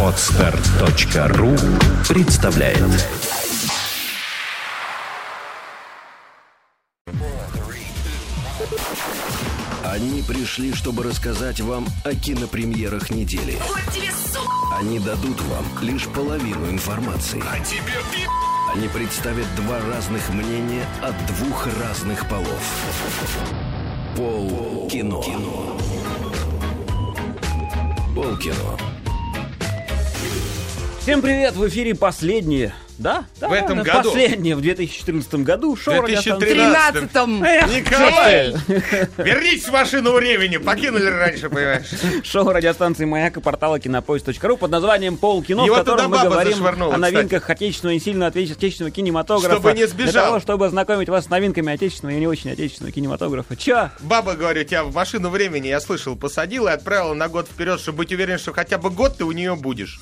Отстар.ру представляет Они пришли, чтобы рассказать вам о кинопремьерах недели. Они дадут вам лишь половину информации. А тебе Они представят два разных мнения от двух разных полов. Пол кино. Пол кино. Всем привет! В эфире последнее. Да? да В этом году. Последнее в 2014 году. Шоу радиостанции- 2013. 13-м. Эх, Николай! Вернитесь в машину времени. Покинули раньше, понимаешь? Шоу радиостанции «Маяк» и портала кинопоиск.ру под названием «Пол кино», Его в котором туда мы баба говорим о новинках отечественного и сильно отечественного кинематографа. Чтобы не Для сбежал. того, чтобы ознакомить вас с новинками отечественного и не очень отечественного кинематографа. Чё? Баба, говорю, тебя в машину времени, я слышал, посадила и отправила на год вперед, чтобы быть уверен, что хотя бы год ты у нее будешь.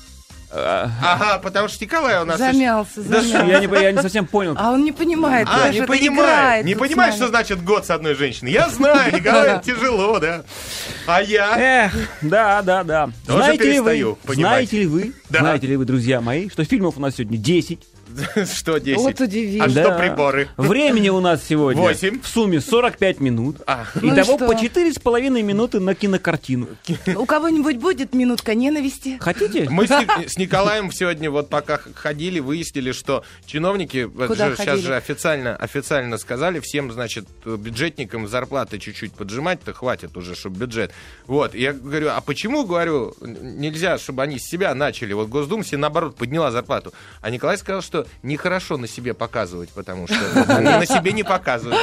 Ага, потому что Николай у нас... Замялся, замялся. Я не, я не совсем понял. А он не понимает, А, не понимает, не понимает, что значит год с одной женщиной. Я знаю, Николай, тяжело, да. А я... Эх, да, да, да. Тоже знаете ли вы, перестаю понимать. знаете ли вы, Да. знаете ли вы, друзья мои, что фильмов у нас сегодня 10, Что 10? Вот удивительно. А Да. что приборы? Времени у нас сегодня Восемь. в сумме 45 минут. А. Ну и Итого что? по четыре с половиной минуты на кинокартину. У кого-нибудь будет минутка ненависти? Хотите? Мы с, с Николаем сегодня вот пока ходили, выяснили, что чиновники Куда же, сейчас же официально, официально сказали всем, значит, бюджетникам зарплаты чуть-чуть поджимать-то хватит уже, чтобы бюджет. Вот, я говорю, а почему, говорю, нельзя, чтобы они с себя начали? Вот Госдума себе, наоборот, подняла зарплату. А Николай сказал, что нехорошо на себе показывать, потому что они на себе не показывают.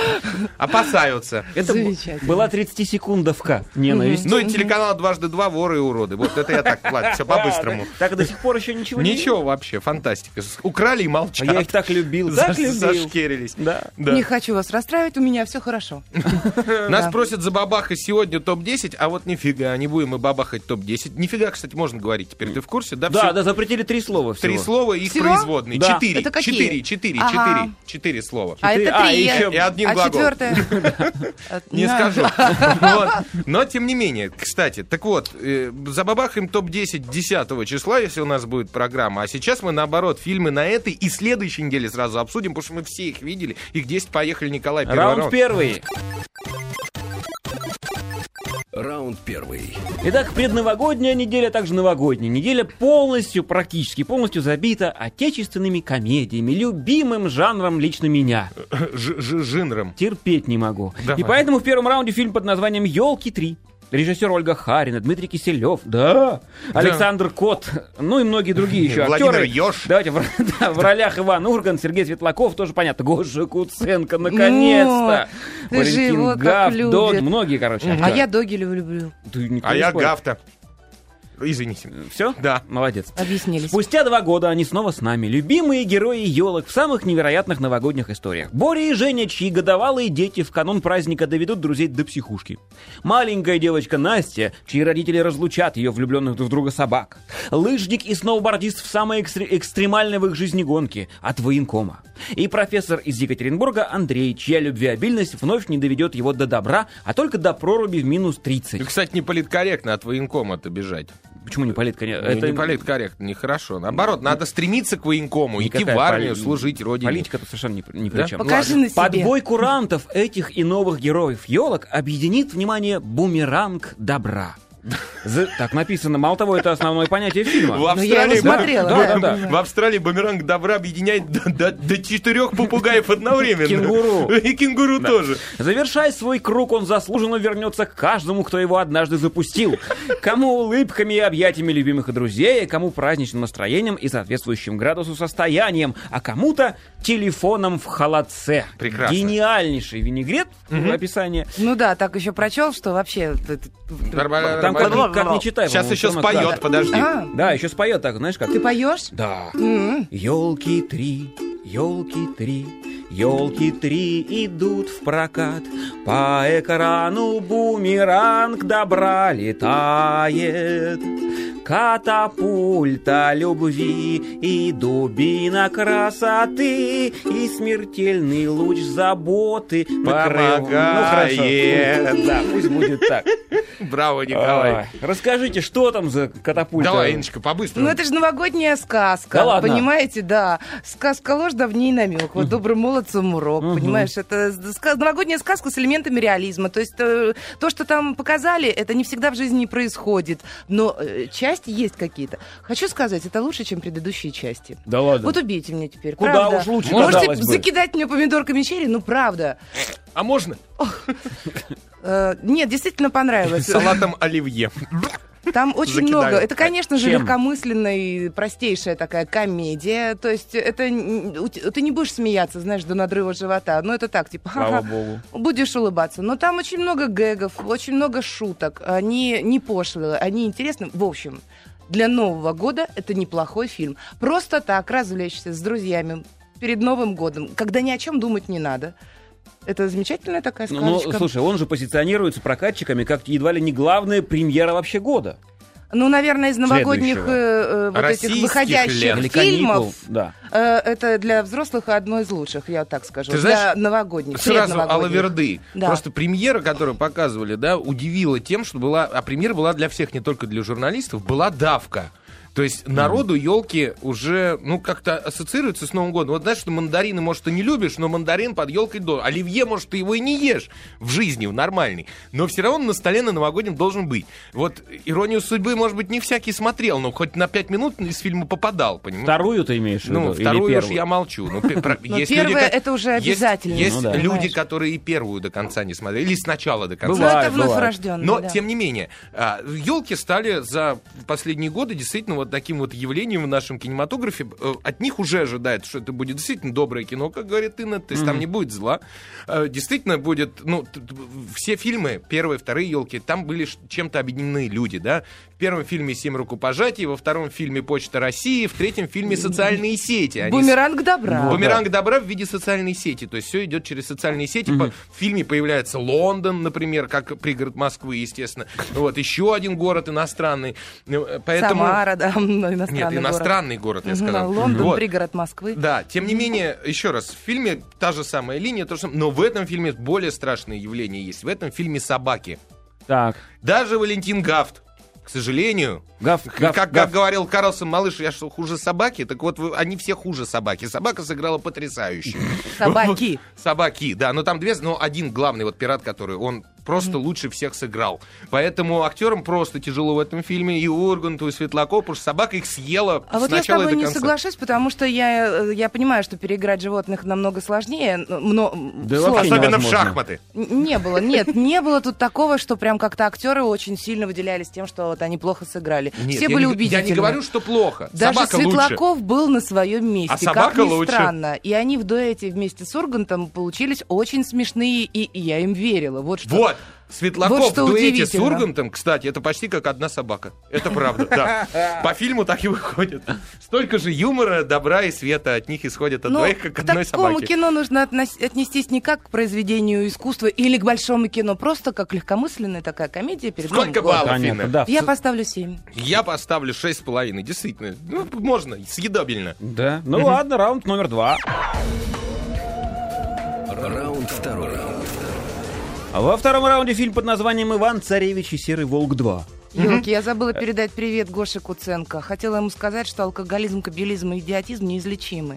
Опасаются. Это была 30-секундовка ненависть. Ну и телеканал «Дважды два» воры и уроды. Вот это я так, ладно, все по-быстрому. Так до сих пор еще ничего не Ничего вообще, фантастика. Украли и А молчат. я их так любил, так любил. Зашкерились. Не хочу вас расстраивать, у меня все хорошо. Нас просят забабахать сегодня топ-10, а вот нифига, не будем мы бабахать топ-10. Нифига, кстати, можно говорить теперь. Ты в курсе? Да, Да, запретили три слова всего. Три слова и их производные. Да. Четыре. Это какие? Четыре, четыре, Ага. четыре. Четыре слова. А Четыре- это а, три. еще- И один а глагол. четвертое? Не скажу. Но, тем не менее, кстати, так вот, э, забабахаем топ-10 10 числа, если у нас будет программа. А сейчас мы, наоборот, фильмы на этой и следующей неделе сразу обсудим, потому что мы все их видели. Их 10 поехали, Николай, первый раунд. первый. Раунд первый. Итак, предновогодняя неделя, а также новогодняя неделя полностью, практически полностью забита отечественными комедиями, любимым жанром лично меня. Ж- ж- Жинром. Терпеть не могу. Давай. И поэтому в первом раунде фильм под названием «Елки 3». Режиссер Ольга Харина, Дмитрий Киселев, да, Александр Кот, ну и многие другие еще Владимир актеры. Ёж. Давайте в, да, в ролях Иван Ургант, Сергей Светлаков, тоже понятно, Гоша Куценко, наконец-то. Валентин Гафт. Дон, многие, короче, А я Догилева люблю. Ты А я спорит. Извините. Все? Да. Молодец. Объяснились. Спустя два года они снова с нами. Любимые герои елок в самых невероятных новогодних историях. Боря и Женя, чьи годовалые дети в канун праздника доведут друзей до психушки. Маленькая девочка Настя, чьи родители разлучат ее влюбленных друг в друга собак. Лыжник и сноубордист в самой экстре- экстремальной в их жизни гонке от военкома. И профессор из Екатеринбурга Андрей, чья любвеобильность вновь не доведет его до добра, а только до проруби в минус 30. Ну, кстати, не политкорректно от военкома-то бежать. Почему не полит, конечно? Это... Не политкорректно, нехорошо. Наоборот, надо стремиться к военкому, идти в армию, поли- служить родине. Политика тут совершенно не, не при Да? чем. Покажи Ладно. на себе. Подбой курантов этих и новых героев елок объединит, внимание, бумеранг добра. За- Так написано. Мало того, это основное понятие фильма. В Ну, я его Австралии, смотрела, да, да. да, да. в Австралии бумеранг добра объединяет до, до- до четырех попугаев одновременно. Кенгуру. И кенгуру тоже. Завершая свой круг, он заслуженно вернется к каждому, кто его однажды запустил. Кому улыбками и объятиями любимых и друзей, кому праздничным настроением и соответствующим градусу состоянием, а кому-то телефоном в холодце. Прекрасно. Гениальнейший винегрет в описании. Ну да, так еще прочел, что вообще... т- Там как, ни- как не читай. Сейчас еще споет, да. подожди. А, Да, еще споет так, знаешь как? ты поешь? Да. М. Елки три, елки три, елки три идут в прокат. По экрану бумеранг добра летает. Катапульта любви и дубина красоты И смертельный луч заботы Помогает. Ну хорошо, да, пусть будет так Браво, Николай. Расскажите, что там за катапульта? Давай, Иночка, по-быстрому. Ну это же новогодняя сказка, Да ладно? понимаете, да. Сказка ложь, давней намек. Вот добрым молодцам урок, Мгм. понимаешь? Это новогодняя сказка с элементами реализма. То есть э, то, что там показали, это не всегда в жизни происходит. Но э, части есть какие-то. Хочу сказать, это лучше, чем предыдущие части. Да ладно. Вот убейте меня теперь. Куда правда. уж лучше, Можете бы. закидать мне помидорками черри, ну правда. А можно? Э, нет, действительно понравилось. Салатом оливье. Там очень много. Это, конечно же, Чем? легкомысленная и простейшая такая комедия. То есть это ты не будешь смеяться, знаешь, до надрыва живота. Ну, это так, типа, ха-ха, будешь улыбаться. Но там очень много гэгов, очень много шуток. Они не пошлые, они интересны. В общем, для Нового года это неплохой фильм. Просто так развлечься с друзьями перед Новым годом, когда ни о чем думать не надо. Это замечательная такая Ну, ну, сказочка. слушай, он же позиционируется прокатчиками как едва ли не главная премьера вообще года. Ну, наверное, из новогодних э, э, вот этих выходящих. Или фильмов. да. э, это для взрослых одно из лучших, я так скажу. Ты для знаешь, новогодних. Сразу. Алаверды. Да. Просто премьера, которую показывали, да, удивила тем, что была... А премьера была для всех, не только для журналистов, была давка. То есть народу елки уже, ну, как-то ассоциируются с Новым годом. Вот знаешь, что мандарины, может, ты не любишь, но мандарин под елкой до. Оливье, может, ты его и не ешь в жизни, в нормальной. Но все равно на столе на новогоднем должен быть. Вот «Иронию судьбы», может быть, не всякий смотрел, но хоть на пять минут из фильма попадал, понимаешь? Вторую ты имеешь в виду? Ну, вторую уж я молчу. Ну, пе- про- Но есть люди, первое как- это уже обязательно, Есть, Ну люди, которые и первую до конца не смотрели, или сначала до конца. Ну, это вновь рожденные, Но, тем не менее, елки стали за последние годы действительно вот таким вот явлением в нашем кинематографе. Э, От них уже ожидают, что это будет действительно доброе кино, как говорит Инна, то есть там не будет зла. Э, Действительно будет, ну, все фильмы, первые, вторые елки, там были чем-то объединены люди, да. В первом фильме «Семь рукопожатий», во втором фильме «Почта России», в третьем фильме «Социальные сети». Они Бумеранг добра. Бумеранг добра в виде социальной сети. То есть все идет через социальные сети. По- В фильме появляется Лондон, например, как пригород Москвы, естественно. Вот еще один город иностранный. Э, Поэтому... Самара, да, иностранный Нет, город. иностранный город, я Мгм, сказал. Лондон, Вот. пригород Москвы. Да, тем не менее, еще раз, в фильме та же самая линия, то же самое, но в этом фильме более страшное явление есть. В этом фильме собаки. Так. Даже Валентин Гафт, к сожалению, Гав, как, гав, как говорил Карлсон Малыш, я что, хуже собаки? Так вот, вы- они все хуже собаки. Собака сыграла потрясающе. Собаки. Собаки, да. Но там две, но один главный вот пират, который, он просто лучше всех сыграл. Поэтому актерам просто тяжело в этом фильме. И Урганту, и Светлакову, потому что собака их съела А вот я с тобой не соглашусь, потому что я, э, я понимаю, что переиграть животных намного сложнее. Но, Да сложно. Особенно в шахматы. Не было, нет, не было тут такого, что прям как-то актеры очень сильно выделялись тем, что вот они плохо сыграли. Нет, Все были не, убедительны. Я не говорю, что плохо. Даже собака лучше. Светлаков был на своем месте. А собака как ни лучше. странно. И они в дуэте вместе с Ургантом получились очень смешные, и, и я им верила. Вот что. Вот. Светлаков Вот что в дуэте с. Ургантом, кстати, это почти как одна собака. Это правда, да. По фильму так и выходит. Столько же юмора, добра и света от них исходит от Но двоих, как к одной такому собаки. кино нужно отнестись не как к произведению искусства или к большому кино, просто как легкомысленная такая комедия перед Сколько баллов, да. Я поставлю 7. Я поставлю шесть с половиной, действительно. Ну, можно, съедобельно. Да. Ну ладно, раунд номер два. Раунд второй. Во втором раунде фильм под названием «Иван, Царевич и Серый Волк 2». Елки, я забыла передать привет Гоше Куценко. Хотела ему сказать, что алкоголизм, кабелизм и идиотизм неизлечимы.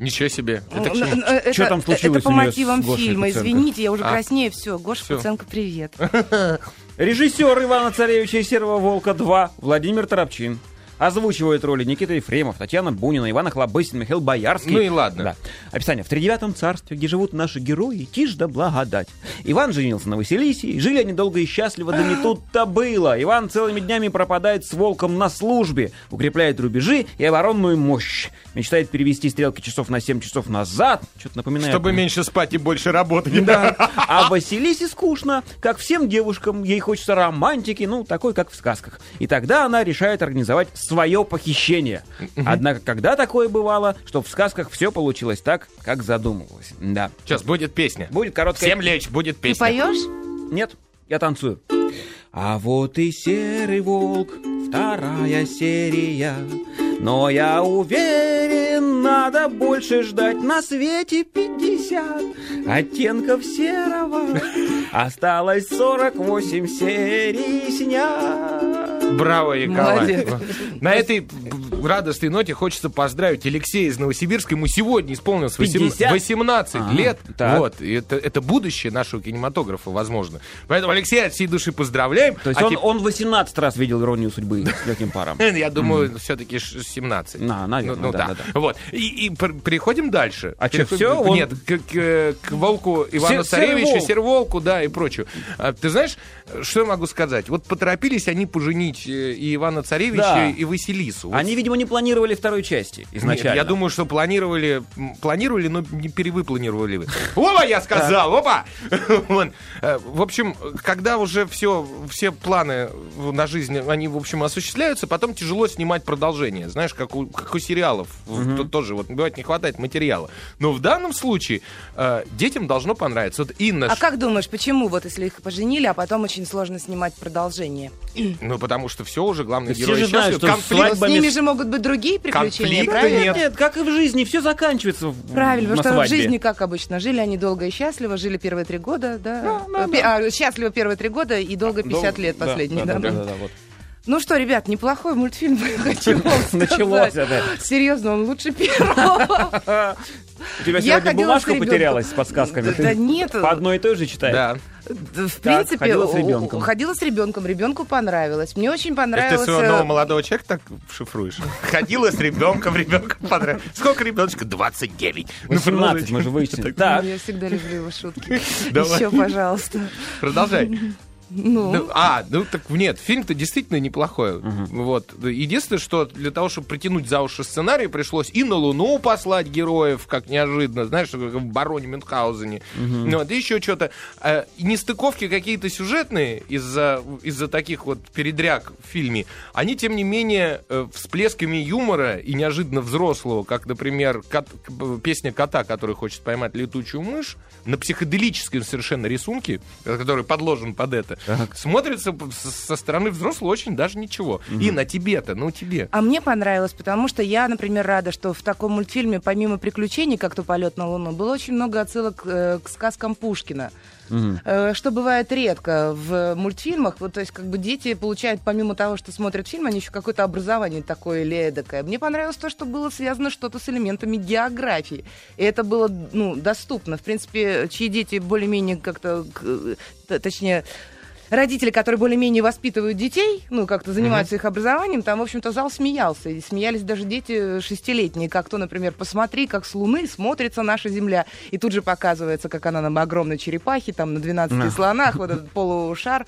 Ничего себе. Это к чему? это- Чё там случилось Это по мотивам фильма. Куценко? Извините, я уже А. краснее. Все, Гоша Всё. Куценко, привет. Режиссер Ивана Царевича и Серого Волка 2 Владимир Торопчин. Озвучивают роли Никита Ефремов, Татьяна Бунина, Иван Охлобыстин, Михаил Боярский. Ну и ладно. Да. Описание. В тридевятом царстве, где живут наши герои, тишь да благодать. Иван женился на Василисе, жили они долго и счастливо, да не тут-то было. Иван целыми днями пропадает с волком на службе, укрепляет рубежи и оборонную мощь. Мечтает перевести стрелки часов на 7 часов назад. Что-то напоминает. Чтобы меньше спать и больше работать. Да. А Василисе скучно. Как всем девушкам, ей хочется романтики, ну, такой, как в сказках. И тогда она решает организовать свое похищение. Однако, когда такое бывало, что в сказках все получилось так, как задумывалось. Да. Сейчас будет песня. Будет короткая... Всем лечь, будет Ты песня. поешь? Нет, я танцую. А вот и серый волк вторая серия. Но я уверен, надо больше ждать на свете 50 оттенков серого. Осталось 48 серий снять. Браво, Николай. На этой радостной ноте хочется поздравить Алексея из Новосибирска. Ему сегодня исполнилось 8 50? 18 Ага, лет. так. Вот. И это, это будущее нашего кинематографа, возможно. Поэтому, Алексей, от всей души поздравляем. То есть А он, теп- он 18 раз видел иронию судьбы с легким паром. Я думаю, все-таки 17. На, наверное, Ну, ну да, да, да. Вот. И, и переходим дальше. А всё? Он- Нет, к, к- к волку Ивану Се- Царевичу. Серволку, да, и прочее. А, ты знаешь, что я могу сказать? Вот поторопились они поженить и Ивана Царевича, Да. и Василису. Вот Они, видимо, не планировали второй части изначально. Нет, я думаю, что планировали, планировали, но не перевыпланировали. Опа, я сказал, опа! Э, В общем, когда уже все, все планы на жизнь, они, в общем, осуществляются, потом тяжело снимать продолжение. Знаешь, как у, как у сериалов. Тут тоже вот бывает не хватает материала. Но в данном случае э, детям должно понравиться. Вот Инна, А как думаешь, почему вот если их поженили, а потом очень сложно снимать продолжение? ну потому что все уже, главный Все герой же знают, что Конфликт- С ними же могут быть другие приключения, Конфликта правильно? нет. Нет, как и в жизни, все заканчивается Правильно, на потому что в жизни, как обычно, жили они долго и счастливо, жили первые три года, да. Да, да, Э, пи- А, счастливо первые три года и долго 50 лет Да, последние, да, да. да, да, да, вот. Ну что, ребят, неплохой мультфильм, хочу вам Началось сказать. это. Серьезно, он лучше первого. У тебя Я сегодня ходила бумажка потерялась с подсказками. Да Ты нет. По одной и той же читаешь? Да. В Так, принципе, ходила с ребенком. ходила с ребенком, ребенку понравилось. Мне очень Это ты понравилось. своего э, нового молодого человека так шифруешь? Ходила с ребенком, ребенка понравилось. Сколько ребеночка? 29. Ну, 18, продолжайте. мы же выяснили. Так, Я всегда люблю его шутки. Еще, пожалуйста. Продолжай. Ну, Ну, а, ну так нет, фильм-то действительно неплохой. Вот. Единственное, что для того, чтобы притянуть за уши сценарий, пришлось и на Луну послать героев, как неожиданно, знаешь, как в Бароне Мюнхгаузене. Ну, вот, и еще что-то. А, и нестыковки какие-то сюжетные из-за из таких вот передряг в фильме, они, тем не менее, э, всплесками юмора и неожиданно взрослого, как, например, кот- песня кота, который хочет поймать летучую мышь, на психоделическом совершенно рисунке, э, который подложен под это, смотрится п- с- со стороны взрослого очень даже ничего. И на тебе-то, ну тебе. А мне понравилось, потому что я, например, рада, что в таком мультфильме, помимо приключений, как то полет на Луну, было очень много отсылок э, к сказкам Пушкина. Э, Что бывает редко в мультфильмах. Вот, то есть, как бы дети получают, помимо того, что смотрят фильм, они еще какое-то образование такое или эдакое. Мне понравилось то, что было связано что-то с элементами географии. И это было, ну, доступно. В принципе, чьи дети более-менее как-то, э, точнее, родители, которые более-менее воспитывают детей, ну, как-то занимаются их образованием, там, в общем-то, зал смеялся. И смеялись даже дети шестилетние, как то, например, посмотри, как с Луны смотрится наша Земля. И тут же показывается, как она на огромной черепахе, там, на 12 Да. слонах, вот этот полушар.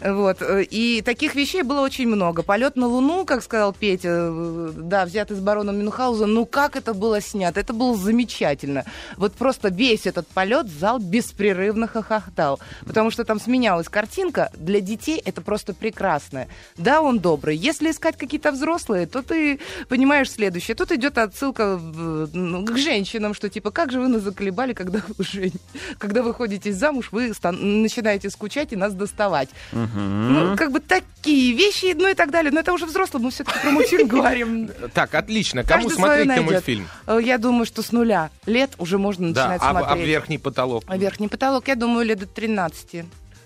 Вот. э, И таких вещей было очень много. Полет на Луну, как сказал Петя, э, да, взят из барона Мюнхгауза. Ну как это было снято? Это было замечательно. Вот просто весь этот полет зал беспрерывно хохотал. Потому что там сменялась картинка. Для детей это просто прекрасно. Да, он добрый. Если искать какие-то взрослые, то ты понимаешь следующее. Тут идет отсылка ну, к женщинам, что типа, как же вы нас заколебали, когда вы, жен- когда вы ходите замуж, вы стан- начинаете скучать и нас доставать. Ну, как бы такие вещи, ну и так далее. Но это уже взрослый, мы все-таки про мультфильм говорим. Так, отлично. Кому Каждый смотреть свое на найдет. мультфильм? Э, Я думаю, что с нуля лет уже можно начинать а, а смотреть. верхний потолок? А верхний потолок, я думаю, лет до 13.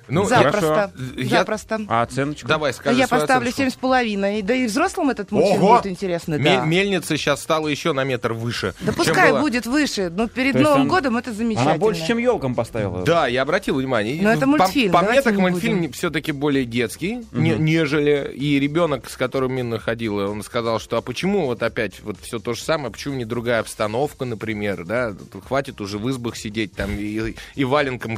Ну, запросто. я- запросто. а оценочка? Давай, скажи я поставлю семь с половиной. Да и взрослым этот мультфильм Ого! будет интересно. Да. Мельница сейчас стала еще на метр выше. Да пускай была. будет выше, но перед То Новым он- годом это замечательно. Она больше, чем елком поставила. Да, я обратил внимание. Но это По- мультфильм, По, мне давайте так мультфильм будем. все-таки более детский, не- нежели и ребенок, с которым Инна ходила, он сказал, что а почему вот опять вот все то же самое, почему не другая обстановка, например, да, хватит уже в избах сидеть там и, и валенком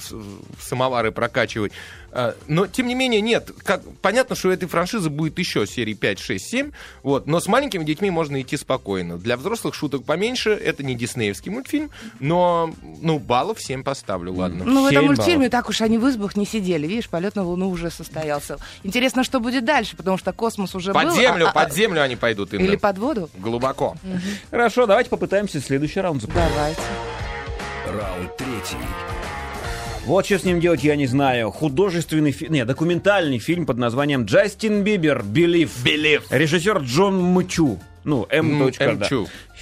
самовары прокачивать. А, Но, тем не менее, нет. Как, понятно, что у этой франшизы будет еще серии 5, 6, 7. Вот, но с маленькими детьми можно идти спокойно. Для взрослых шуток поменьше. Это не диснеевский мультфильм, но ну, баллов 7 поставлю, ладно. Ну, в этом мультфильме баллов. так уж они в избах не сидели. Видишь, полет на Луну уже состоялся. Интересно, что будет дальше, потому что космос уже Под был. землю, а- а- под землю они пойдут. Инна. Или под воду? Глубоко. Хорошо, давайте попытаемся следующий раунд запустить. Давайте. Раунд третий. Вот что с ним делать, я не знаю. Художественный фильм, не, документальный фильм под названием «Джастин Бибер. Believe». Believe. Режиссер Джон Мчу. Ну, М. М, да.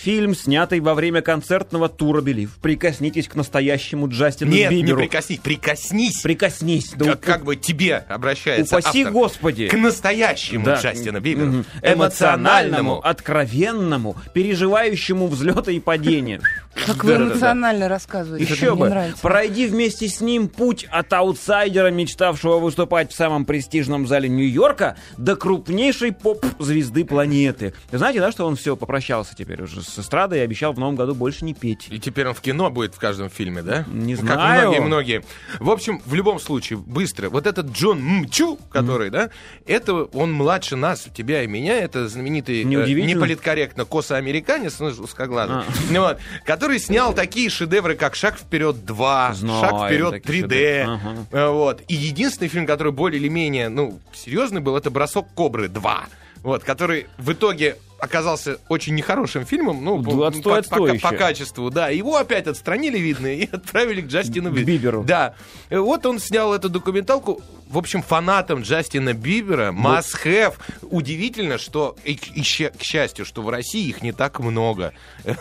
Фильм, снятый во время концертного тура Белив. Прикоснитесь к настоящему Джастину Нет, Биберу. не прикоснись, прикоснись. Прикоснись. Да как, вот как бы тебе обращается Упаси автор. Господи. К настоящему Да. Джастину Биберу. Мгм. эмоциональному, откровенному, переживающему взлеты и падения. Как вы эмоционально рассказываете. Еще бы. нравится. Пройди вместе с ним путь от аутсайдера, мечтавшего выступать в самом престижном зале Нью-Йорка, до крупнейшей поп-звезды планеты. Знаете, да, что он все попрощался теперь уже с эстрадой и обещал в новом году больше не петь. И теперь он в кино будет в каждом фильме, да? Не Как знаю. многие-многие. В общем, в любом случае, быстро. Вот этот Джон Мчу, который, да, это он младше нас, тебя и меня. Это знаменитый, э, Неудивительно. неполиткорректно косоамериканец, ну, узкоглазый, А. вот, который снял такие шедевры, как «Шаг вперед 2», Знаю «Шаг вперед такие 3D». шедевры. Ага. Э, Вот. И единственный фильм, который более или менее, ну, серьезный был, это «Бросок кобры 2». Вот, который в итоге оказался очень нехорошим фильмом, ну, Да, по- отстой, по, по- по качеству, да. Его опять отстранили, видно, и отправили к Джастину Би- Биберу. Да. И вот он снял эту документалку. В общем, фанатам Джастина Бибера must have. Удивительно, что, и, к- и к счастью, что в России их не так много.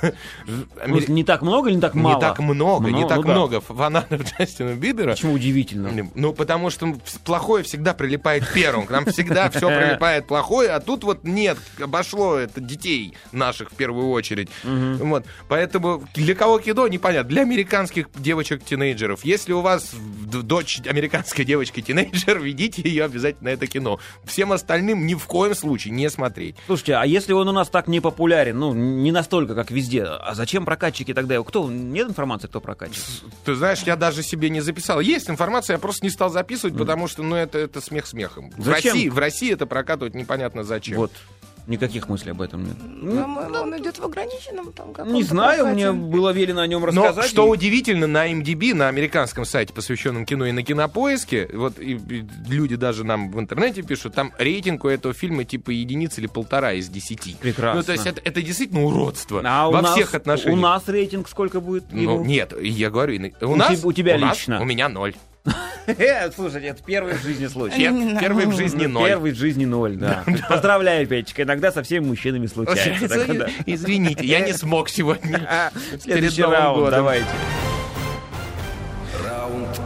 Ну, не так много или не так мало? Не так много, не Ну, так ну да. много фанатов Джастина Бибера. Почему удивительно? Ну, потому что плохое всегда прилипает первым. К нам всегда все прилипает плохое, а тут вот нет, обошло это детей наших в первую очередь. Вот. Поэтому для кого кино, непонятно. Для американских девочек-тинейджеров. Если у вас дочь американская девочка-тинейджер, ведите ее обязательно на это кино. Всем остальным ни в коем случае не смотреть. Слушайте, а если он у нас так не популярен, ну, не настолько, как везде, а зачем прокатчики тогда его? Кто? Нет информации, кто прокатчик? Ты знаешь, я даже себе не записал. Есть информация, я просто не стал записывать, потому что, ну, это, это смех смехом. В Зачем? России, в России это прокатывать непонятно зачем. Вот. Никаких мыслей об этом нет. Ну, По-моему, он идет в ограниченном там каком-то Не знаю, прокате. мне было велено о нем Но рассказать. что и- удивительно, на MDB, на американском сайте, посвященном кино и на кинопоиске, вот и, и люди даже нам в интернете пишут, там рейтинг у этого фильма типа единицы или полтора из десяти. Прекрасно. Ну, то есть это, это действительно уродство А у во нас- всех отношениях. У нас рейтинг сколько будет? Ну, нет, я говорю, у, У нас... у тебя нас- лично. у меня ноль. Слушайте, это первый в жизни случай. Пер- Первый в жизни ноль. Первый в жизни ноль, да. Поздравляю, Петечка. Иногда со всеми мужчинами случается. Извините, я не смог сегодня. Следующий раунд, давайте.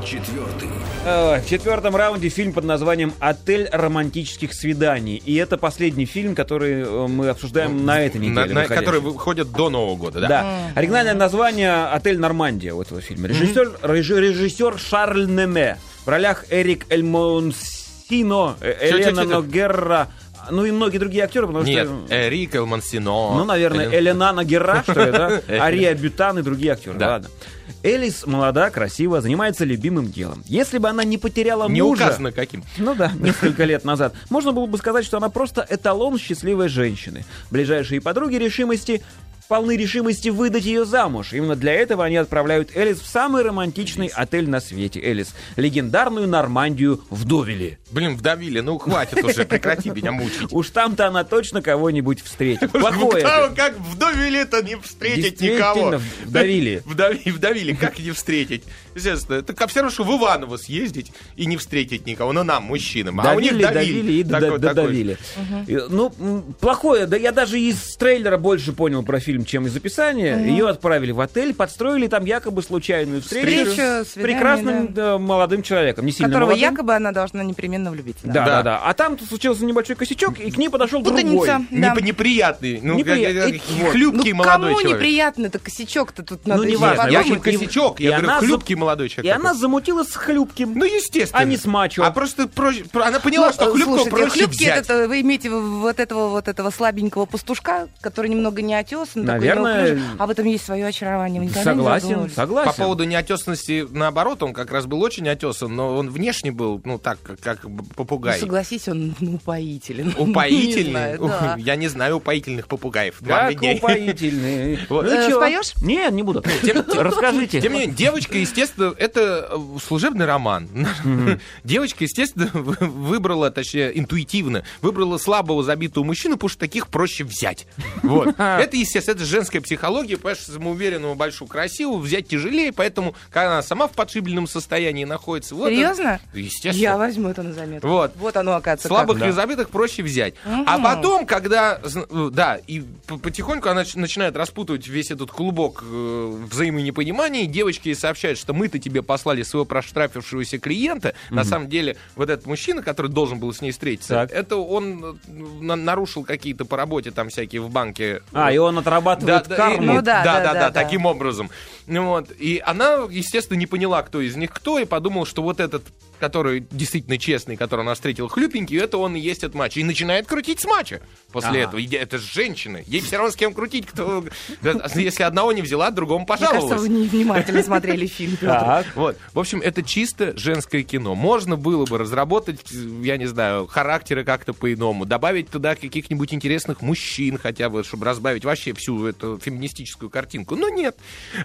Четвертый. Э, В четвертом раунде фильм под названием «Отель романтических свиданий». И это последний фильм, который э, мы обсуждаем на этой неделе. На- на- выходящий. которые выходят до Нового года, да? Да. Оригинальное название «Отель Нормандия» у этого фильма. Режиссер, режи- режиссер Шарль Неме. В ролях Эрик Эльмонсино, э, чё? Ногерра, ну и многие другие актеры, потому Нет, что... Эрик Элмансино. Ну, наверное, Элен- Элена Нагера, что это, Ария Бютан и другие актеры. Да. Ладно. Элис молода, красива, занимается любимым делом. Если бы она не потеряла Не мужа... указано каким. Ну да, несколько лет назад. Можно было бы сказать, что она просто эталон счастливой женщины. Ближайшие подруги решимости полны решимости выдать ее замуж. Именно для этого они отправляют Элис в самый романтичный отель на свете. Элис. Легендарную Нормандию в Довиле. Блин, вдавили, ну хватит уже, прекрати меня мучить. Уж там-то она точно кого-нибудь встретит. Плохое как вдавили-то не встретить никого. вдавили. Вдави- Вдавили, как не встретить? Естественно, это как все равно, что в Иваново съездить и не встретить никого. Ну, нам, мужчинам. А у них Давили, давили. давили и Такой- д- такой. додавили. И, Ну, плохое, да я даже из трейлера больше понял про фильм, чем из описания. Ее отправили в отель, подстроили там якобы случайную встречу, Встречу, с свидание, прекрасным да. да, молодым человеком. Не сильно которого молодым. якобы она должна непременно влюбиться. Да, да, Да. да. А там случился небольшой косячок, и к ней подошел другой. Путаница. Да. Неп- Неприятный, ну, Неприят- как- и- как- вот. хлюпкий ну, молодой кому человек. неприятно-то косячок-то тут надо Ну, не еще важно. Я говорю, косячок, я И говорю, хлюпкий молодой И человек. она замутила с хлюпким. Ну, естественно. А не с мачо. А просто проще- про- она поняла, Ну, что э, хлюпкого слушайте, проще хлюпки взять. это вы имеете вот этого вот этого слабенького пастушка, который немного не отесан, Наверное, такой а в этом есть свое очарование. Согласен, согласен. По поводу неотесанности, наоборот, он как раз был очень отесан, но он внешне был, ну, так, как, как Ну, попугай. согласись, он ну, упоительный. Я не знаю упоительных попугаев. Как упоительный. Ну Э, чё? споешь? Нет, не буду. Расскажите. Тем не менее, девочка, естественно, естественно, это э, служебный роман. Девочка, естественно, вы- выбрала, точнее, интуитивно, выбрала слабого забитого мужчину, потому что таких проще взять. Вот. Это, естественно, это женская психология, понимаешь, самоуверенного, большую, красивую взять тяжелее, поэтому, когда она сама в подшибленном состоянии находится... Вот Серьезно? это- естественно. Я возьму это на заметку. Вот. Вот оно, оказывается, Слабых как. и забитых проще взять. А потом, когда, э, да, и потихоньку она нач- начинает распутывать весь этот клубок э, взаимонепонимания, и девочки ей сообщают, что мы-то тебе послали своего проштрафившегося клиента. На самом деле, вот этот мужчина, который должен был с ней встретиться, Так. это он э, на- нарушил какие-то по работе там всякие в банке. А, и он отрабатывает Да, да, карму. и- Ну да, да, да, да, да, да, да. таким образом. Ну Вот. И она, естественно, не поняла, кто из них кто, и подумала, что вот этот, который действительно честный, которого она встретила хлюпенький, это он и есть от матча. И начинает крутить с матча после Ага. этого. И Это же женщина. Ей все равно с кем крутить, кто... Если одного не взяла, другому Мне кажется, вы невнимательно смотрели фильм. Петр. Вот. В общем, это чисто женское кино. Можно было бы разработать, я не знаю, характеры как-то по-иному, добавить туда каких-нибудь интересных мужчин хотя бы, чтобы разбавить вообще всю эту феминистическую картинку. Но нет.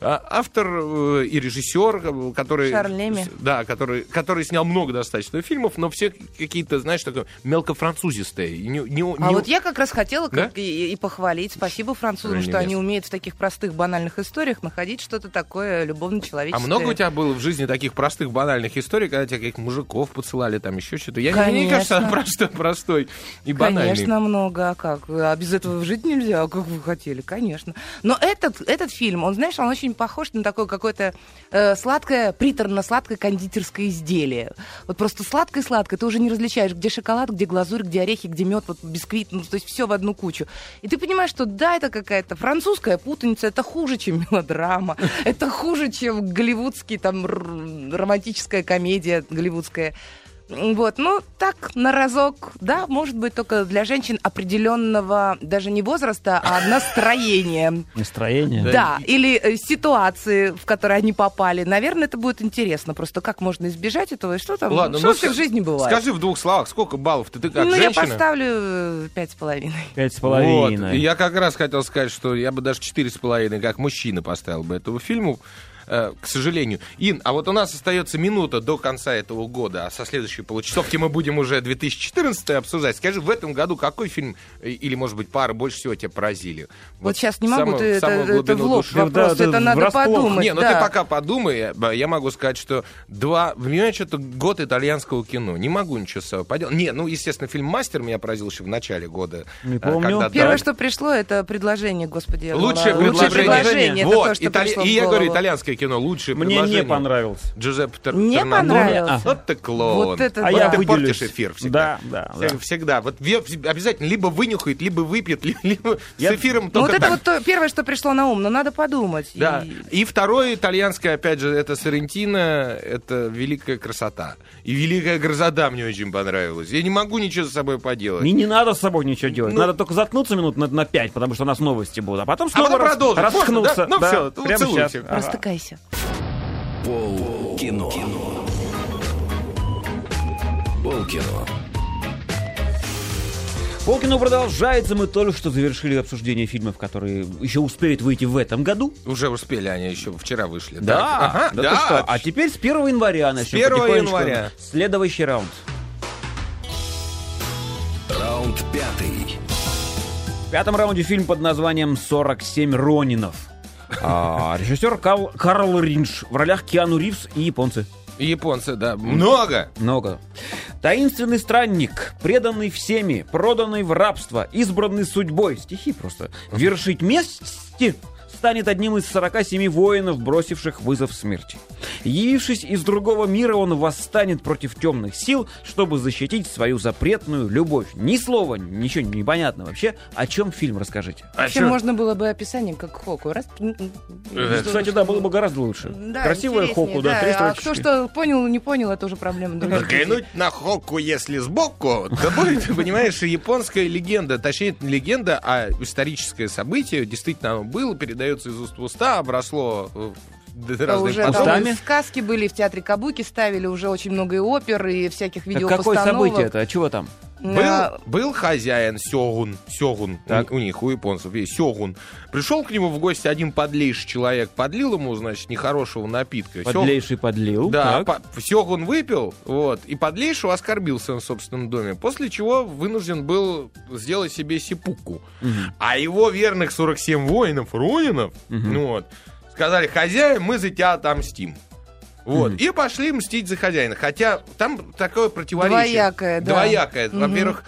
А, Автор э, и режиссер, э, который... Шарль Леми. Да, который, который снял много достаточно фильмов, но все какие-то, знаешь, такое мелкофранцузистые. И не- не- А не- вот я как раз хотела Да? как и, и похвалить. Спасибо французам, что они умеют в таких простых банальных историях находить что-то такое А любовно-человеческое. много у тебя было в жизни таких простых банальных историй, когда тебя каких мужиков посылали, там еще что-то? Я не- мне Конечно. кажется, она просто простой и банальный. Конечно, много. А как? А без этого жить нельзя? А как вы хотели? Конечно. Но этот, этот фильм, он, знаешь, он очень похож на такое какое-то э, сладкое, приторно-сладкое кондитерское изделие. Вот просто сладкое-сладкое. Ты уже не различаешь, где шоколад, где глазурь, где орехи, где мед, вот бисквит, ну, то есть все в одну кучу. И ты понимаешь, что да, это какая-то французская путаница, это хуже, чем мелодрама, это хуже, чем голливудский, там, романтическая комедия голливудская. Вот, ну, так, на разок, да, может быть, только для женщин определенного, даже не возраста, а настроения. Настроение. Да, или э, ситуации, в которые они попали. Наверное, это будет интересно. Просто как можно избежать этого и что там, Ладно, что ну, в жизни бывает. Скажи в двух словах, сколько баллов ты, ты как ну, я женщина? поставлю э, пять с половиной. Пять с половиной. Я как раз хотел сказать, что я бы даже четыре с половиной как мужчина поставил бы этому фильму. Э, К сожалению. Ин, а вот у нас остается минута до конца этого года, а со следующей получасовки мы будем уже 2014 обсуждать. Скажи, в этом году какой фильм э, или, может быть, пара больше всего тебя поразили? Вот, сейчас не могу, самую- ты, это, самую это глубину в лоб души. вопрос, Да, да, это надо врасплох. подумать. Не, ну да. ты пока подумай, я- я могу сказать, что два, понимаешь, что-то год итальянского кино, не могу ничего с собой поделать. Не, ну, естественно, фильм «Мастер» меня поразил еще в начале года. Не э, помню. когда Первое, дали. что пришло, это предложение, господи. Лучшее Лучшее предложение. предложение, это вот, то, что итали- И я говорю, голову. Кино, лучшее Мне предложение. не понравился. Джузеппе Тер- Не Торнадо. понравился. Вот ты клоун. Вот это А Вот я ты выделюсь. портишь эфир всегда. Да, да, Всег- да. Всегда. Вот обязательно либо вынюхает, либо выпьет, ли- либо Я- с эфиром Ну, только вот это так. вот то, первое, что пришло на ум, но надо подумать. Да. И- И второе итальянское, опять же, это Соррентино, это «Великая красота». И «Великая красота» мне очень понравилась. Я не могу ничего с собой поделать. И не надо с собой ничего делать. Ну- Надо только заткнуться минут на, на пять, потому что у нас новости будут. А потом А снова потом рас- продолжим. Можно, раскнуться. да? Ну Да, всё, прямо сейчас. Ага. Растыкайся. Пол кино. Пол кино. Полкино продолжается. Мы только что завершили обсуждение фильмов, которые еще успеют выйти в этом году. Уже успели, они еще вчера вышли. Да, Так, ага, да, ты что? А теперь с 1 января начнем 1 потихонечку. января. Следующий раунд. Раунд пятый. В пятом раунде фильм под названием «47 Ронинов». А, режиссер Карл, Карл Ринш. В ролях Киану Ривз и японцы. И японцы, да. Много. Много. Таинственный странник, преданный всеми, проданный в рабство, избранный судьбой, стихи просто, вершить мести станет одним из 47 воинов, бросивших вызов смерти. Явившись из другого мира, он восстанет против темных сил, чтобы защитить свою запретную любовь. Ни слова, ничего не понятно вообще. О чем фильм, расскажите. А Вообще чё? можно было бы описанием, как Хоку. Раз... Э, Кстати, да, было бы гораздо лучше. Да, Красивая хоку, да, три А кто что понял, не понял, это уже проблема. Взглянуть на Хокку, если сбоку, то будет, понимаешь, японская легенда, точнее, это не легенда, а историческое событие, действительно оно было, передается из уст в уста, обросло э, разными уже там сказки были, в театре Кабуки ставили уже очень много и опер, и всяких Так какое видеопостановок. событие это? А чего там? Был, был хозяин Сёгун, Сёгун, Так. у, них, у японцев есть Сёгун. Пришел к нему в гости один подлейший человек, подлил ему, значит, нехорошего напитка. Сёгун- Подлейший подлил. Да, так. по- Сёгун выпил, вот, и подлейшего оскорбил в своем собственном доме, после чего вынужден был сделать себе сипуку. Мгм. А его верных 47 воинов, ронинов, ну вот, сказали, хозяин, мы за тебя отомстим. Вот, Мгм. и пошли мстить за хозяина. Хотя там такое противоречие. Двоякое, да. Двоякое. Мгм. Во-первых,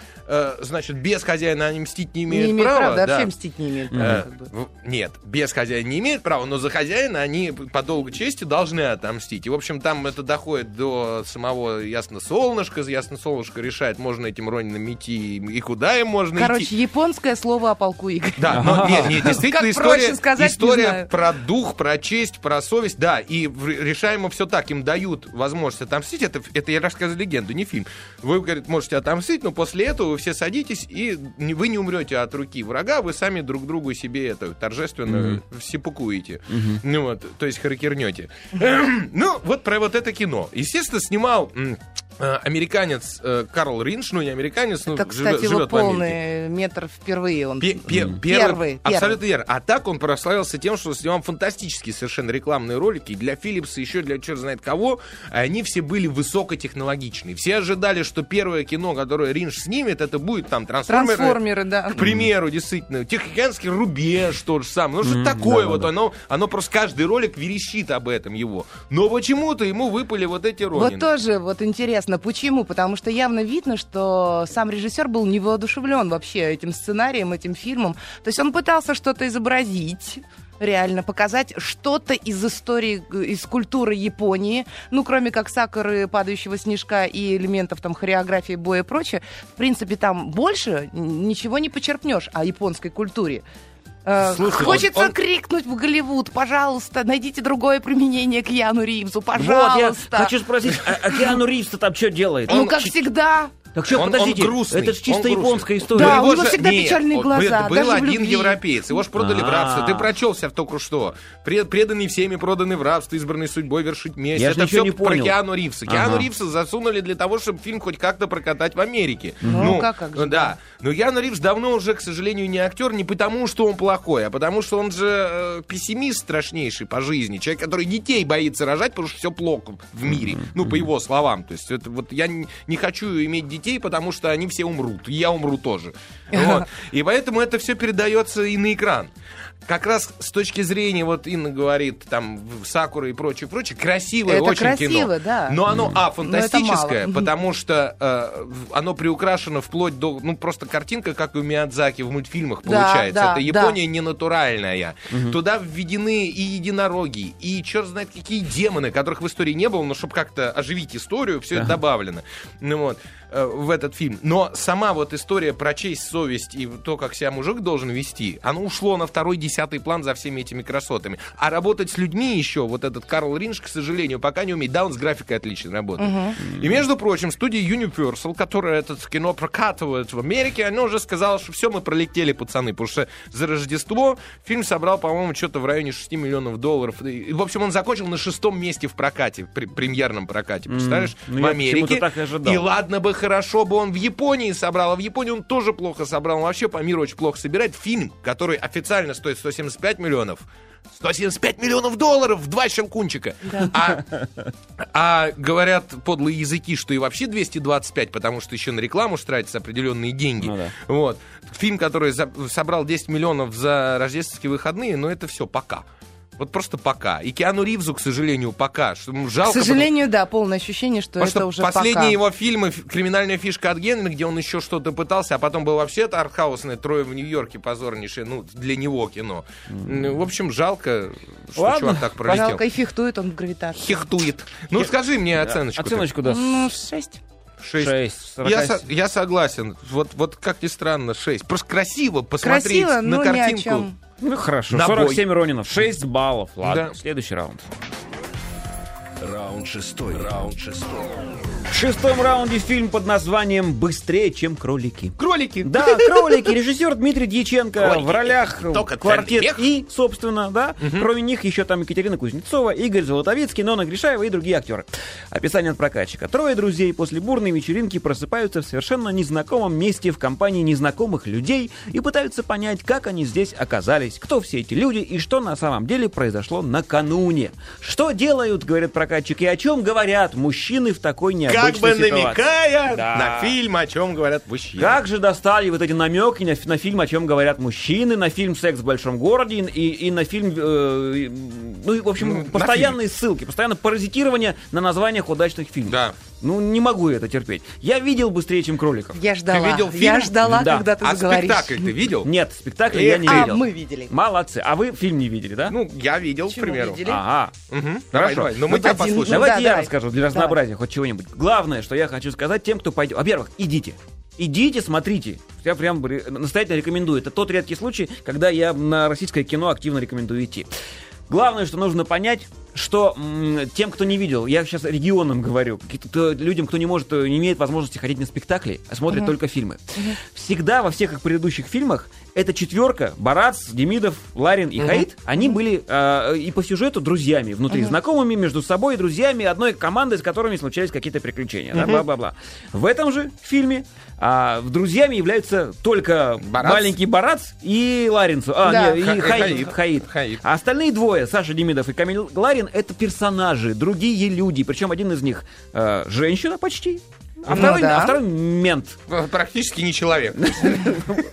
значит, без хозяина они мстить не имеют Не имеет права. права, да, вообще мстить не имеет Э, права. как бы. Нет, без хозяина не имеет права, но за хозяина они по долгу чести должны отомстить. И, в общем, там это доходит до самого Ясно Солнышка. Ясно Солнышко решает, можно этим Ронинам идти и куда им можно Короче, идти. японское слово о полку Игоря. Да, но нет, нет, действительно Как история, сказать, история про дух, про честь, про совесть, да, и решаемо все так, им дают возможность отомстить, это, это я рассказываю легенду, не фильм. Вы, говорит, можете отомстить, но после этого все садитесь, и вы не умрете от руки врага, вы сами друг другу себе это торжественно сипукуете. Ну вот, то есть харакернете. Ну, вот про вот это кино. Естественно, снимал э, американец э, Карл Ринш, ну не американец, ну Это, живет- кстати, его живет в Америке. полный метр впервые он. Пе- пе- первый- Первый, Абсолютно верно. А так он прославился тем, что снимал фантастические совершенно рекламные ролики для Philips, еще для черт знает кого. Они все были высокотехнологичные. Все ожидали, что первое кино, которое Ринж снимет, это будет там трансформеры. Трансформеры, да. К примеру, действительно, Тихоокеанский рубеж, то же самое. Ну, что такое да, вот, да. оно, оно просто каждый ролик верещит об этом его. Но почему-то ему выпали вот эти Ронины. Вот тоже вот интересно, почему? Потому что явно видно, что сам режиссер был не воодушевлен вообще этим сценарием, этим фильмом. То есть он пытался что-то изобразить реально показать что-то из истории, из культуры Японии, ну, кроме как сакуры, падающего снежка и элементов там хореографии, боя и прочее. В принципе, там больше ничего не почерпнешь о японской культуре. Э, Слушай, Хочется он- он- крикнуть в Голливуд, пожалуйста, найдите другое применение к Яну Ривзу, Вот, я пожалуйста. хочу спросить, а, а Киану Ривз-то там что делает? Ну, Он как всегда. Так что, Он- он подождите, грустный, это же чисто он грустный. японская история. Да, его у него же- всегда нет, печальные глаза, Был, даже в один европеец, его же продали в рабство. Ты А. прочел себя только что. Пред- преданный всеми, проданный в рабство, избранный судьбой вершить месть. Я Это все не про понял. Киану Ривза. Киану Ага. Ривза засунули для того, чтобы фильм хоть как-то прокатать в Америке. Ну, как, как же, Да. Но Киану Ривз давно уже, к сожалению, не актер не потому, что он плохой, а потому, что он же э, пессимист страшнейший по жизни. Человек, который детей боится рожать, потому что все плохо в мире. Ну, по его словам. То есть, это вот я не, не хочу иметь детей, потому что они все умрут. И я умру тоже. Вот. И поэтому это все передается и на экран. Как раз с точки зрения, вот Инна говорит, там, Сакура и прочее, прочее, красивое Это очень красиво, кино. да. Но оно, а, фантастическое, потому что э, оно приукрашено вплоть до, ну, просто картинка, как у Миядзаки в мультфильмах Да, получается. да, Это да. Япония ненатуральная. Туда введены и единороги, и черт знает какие демоны, которых в истории не было, но чтобы как-то оживить историю, все это добавлено. Ну вот э, в этот фильм. Но сама вот история про честь, совесть и то, как себя мужик должен вести, оно ушло на второй, десятый план за всеми этими красотами. А работать с людьми еще, вот этот Карл Ринш, к сожалению, пока не умеет. Да, он с графикой отлично работает. И, между прочим, студия Universal, которая это кино прокатывает в Америке, она уже сказала, что все, мы пролетели, пацаны, потому что за Рождество фильм собрал, по-моему, что-то в районе 6 миллионов долларов. И, в общем, он закончил на шестом месте в прокате, при- премьерном прокате, представляешь, Ну, в Америке. так и ожидал. И ладно бы хорошо бы он в Японии собрал, а в Японии он тоже плохо собрал. Он вообще по миру очень плохо собирает. Фильм, который официально стоит 175 миллионов, 175 миллионов долларов в два щелкунчика. А, а говорят подлые языки, что и вообще 225, потому что еще на рекламу тратятся определенные деньги. Ну да. Вот. Фильм, который за- собрал 10 миллионов за рождественские выходные, но это все пока. Вот просто пока. И Киану Ривзу, к сожалению, пока. Что, ну, К жалко, потому- сожалению, да, полное ощущение, что Потому это что уже последние пока. его фильмы «Криминальная фишка от Генри», где он еще что-то пытался, а потом был вообще это артхаусное «Трое в Нью-Йорке» позорнейшее, ну, для него кино. Ну, В общем, жалко, что Ладно, чувак так пролетел. Жалко, и фехтует он в гравитации. Хехтует. Ну, скажи мне оценочку. Оценочку, да. Ну, шесть. Шесть. Шесть. Я, 40. со- я согласен. Вот, вот как ни странно, 6. Просто красиво посмотреть Красиво, на но ни о картинку. Ну, хорошо. На бой. 47 Ронинов. 6 баллов. Ладно, Да. следующий раунд. Раунд шестой. Раунд шестой. В шестом раунде фильм под названием «Быстрее, чем кролики». Кролики. Да, кролики. Режиссер Дмитрий Дьяченко Кролики. в ролях Только квартет. И, собственно, да. Кроме них еще там Екатерина Кузнецова, Игорь Золотовицкий, Нона Гришаева и другие актеры. Описание от прокатчика. Трое друзей после бурной вечеринки просыпаются в совершенно незнакомом месте в компании незнакомых людей и пытаются понять, как они здесь оказались, кто все эти люди и что на самом деле произошло накануне. Что делают, говорят прокатчики, и о чем говорят мужчины в такой необычной Как бы ситуации. намекая Да. на фильм, о чем говорят мужчины. Как же достали вот эти намеки на, на фильм, о чем говорят мужчины, на фильм «Секс в большом городе» и, и на фильм... э, ну, и, в общем, Ну, постоянные ссылки, постоянно паразитирование на названиях удачных фильмов. Да. Ну, не могу это терпеть. Я видел «Быстрее, чем кроликов». Я ждала. видел Я фильм? ждала, Да. когда ты А заговоришь. спектакль ты видел? Нет, спектакль я не А, видел. мы видели. Молодцы. А вы фильм не видели, да? Ну, я видел, Почему к примеру. видели? Ага. Давай, Хорошо. давай. Ну, мы Ну, тебя один послушаем. Ну, Давайте да, я давай. расскажу для разнообразия хоть чего-нибудь. Главное, что я хочу сказать тем, кто пойдет. Во-первых, идите. Идите, смотрите. Я прям настоятельно рекомендую. Это тот редкий случай, когда я на российское кино активно рекомендую идти. Главное, что нужно понять, что тем, кто не видел, я сейчас регионам говорю, кто- людям, кто не может, э, не имеет возможности ходить на спектакли, а смотрит только фильмы. Всегда во всех их предыдущих фильмах эта четверка, Барац, Демидов, Ларин и Хаид, они были э, и по сюжету друзьями, внутри знакомыми, между собой друзьями, одной командой, с которыми случались какие-то приключения. да, бла-бла-бла. В этом же фильме а, друзьями являются только Барац. маленький Барац и Ларинцу. А, Да. не, и Ха- Хаид. Хаид. Хаид. Хаид. А остальные двое, Саша Демидов и Камиль Гларин, это персонажи, другие люди. Причем один из них э, женщина почти, а, Ну второй, да. а второй мент. Практически не человек.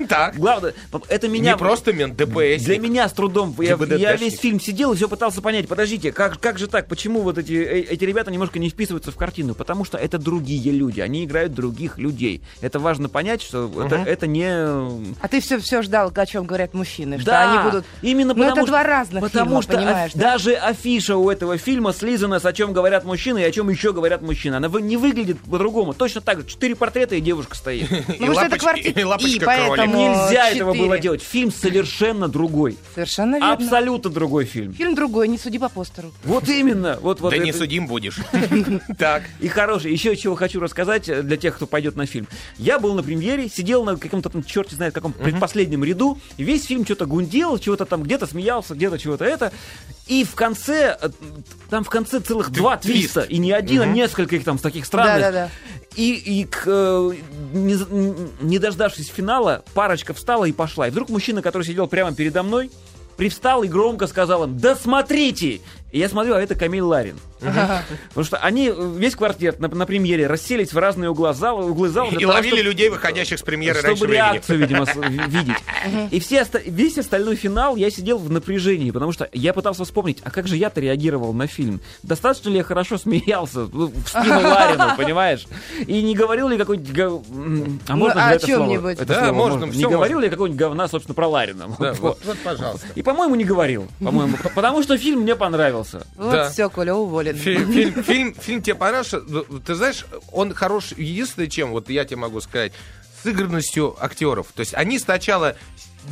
Так. Главное, это меня... Не просто мент, ДПС. Для меня с трудом. Я, весь фильм сидел и все пытался понять. Подождите, как, как же так? Почему вот эти, э- эти ребята немножко не вписываются в картину? Потому что это другие люди. Они играют других людей. Это важно понять, что это, это не... А ты все, все ждал, о чем говорят мужчины, Да, они будут... именно Ну, потому это что, два разных потому фильма, что даже афиша у этого фильма слизана с о чем говорят мужчины и о чем еще говорят мужчины. Она вы- не выглядит по-другому. Точно так же. Четыре портрета и девушка стоит. Ну, что это квартет и лапочка поэтому. Нельзя этого было делать. Фильм совершенно другой. Совершенно верно. Абсолютно другой фильм. Фильм другой, не суди по постеру. Вот именно. Вот, вот Да не судим будешь. Так. И хороший. Еще чего хочу рассказать э, для тех, кто пойдет на фильм. Я был на премьере, сидел на каком-то там, черт знает каком, предпоследнем ряду. Весь фильм что-то гундел, чего-то там где-то смеялся, где-то чего-то это. И в конце, э, там в конце целых два твист. твиста. И не один, а несколько их там с таких странных. Да-да-да. И, и к, э, не, не дождавшись финала, парочка встала и пошла. И вдруг мужчина, который сидел прямо передо мной, привстал и громко сказал им «Да смотрите!» И я смотрю, а это Камиль Ларин. Потому что они, весь квартет на, на премьере, расселись в разные угла зала, углы зала. И того, ловили чтобы- людей, выходящих с премьеры раньше чтобы времени. реакцию, видимо, видеть. И все, весь остальной финал я сидел в напряжении, потому что я пытался вспомнить, а как же я-то реагировал на фильм? Достаточно ли я хорошо смеялся ну, в спину Ларину, понимаешь? И не говорил ли какой-нибудь... А Ну, можно о же это слово? Это Да, слово можно, Не всё говорил можно. ли я какого-нибудь говна, собственно, про Ларина? Да, Вот. вот, вот, пожалуйста. И, по-моему, не говорил. По-моему, потому что фильм мне понравился. Вот Да. все, Коля уволен. Фильм, фильм, фильм, фильм тебе понравился? Ну, Ты знаешь, он хорош. Единственное, чем, вот я тебе могу сказать, с игранностью актеров. То есть они сначала